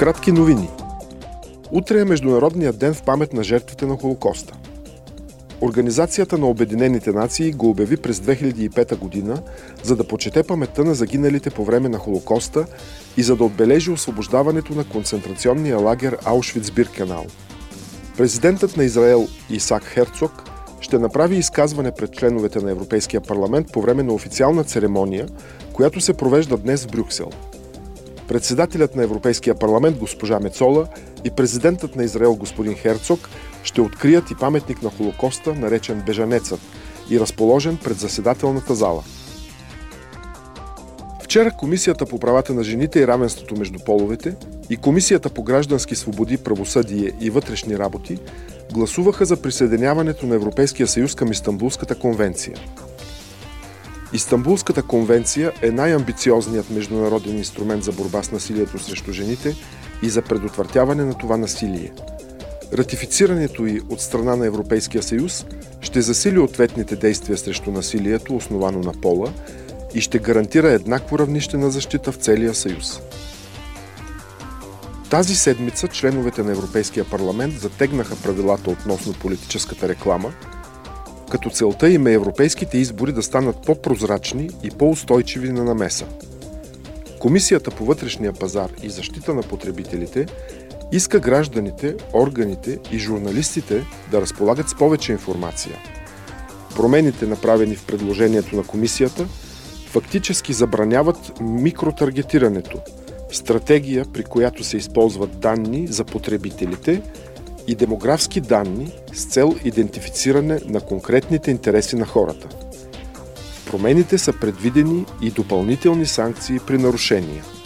Кратки новини. Утре е Международният ден в памет на жертвите на Холокоста. Организацията на Обединените нации го обяви през 2005 година, за да почете паметта на загиналите по време на Холокоста и за да отбележи освобождаването на концентрационния лагер Аушвиц-Биркенау. Президентът на Израел Исак Херцог ще направи изказване пред членовете на Европейския парламент по време на официална церемония, която се провежда днес в Брюксел – Председателят на Европейския парламент госпожа Мецола и президентът на Израел господин Херцог ще открият и паметник на Холокоста, наречен Бежанецът и разположен пред заседателната зала. Вчера Комисията по правата на жените и равенството между половете и Комисията по граждански свободи, правосъдие и вътрешни работи гласуваха за присъединяването на Европейския съюз към Истанбулската конвенция – Истанбулската конвенция е най-амбициозният международен инструмент за борба с насилието срещу жените и за предотвратяване на това насилие. Ратифицирането й от страна на Европейския съюз ще засили ответните действия срещу насилието, основано на пола, и ще гарантира еднакво равнище на защита в целия съюз. Тази седмица членовете на Европейския парламент затегнаха правилата относно политическата реклама – като целта им е европейските избори да станат по-прозрачни и по-устойчиви на намеса. Комисията по вътрешния пазар и защита на потребителите иска гражданите, органите и журналистите да разполагат с повече информация. Промените, направени в предложението на комисията, фактически забраняват микротаргетирането, стратегия, при която се използват данни за потребителите – и демографски данни с цел идентифициране на конкретните интереси на хората. В промените са предвидени и допълнителни санкции при нарушения –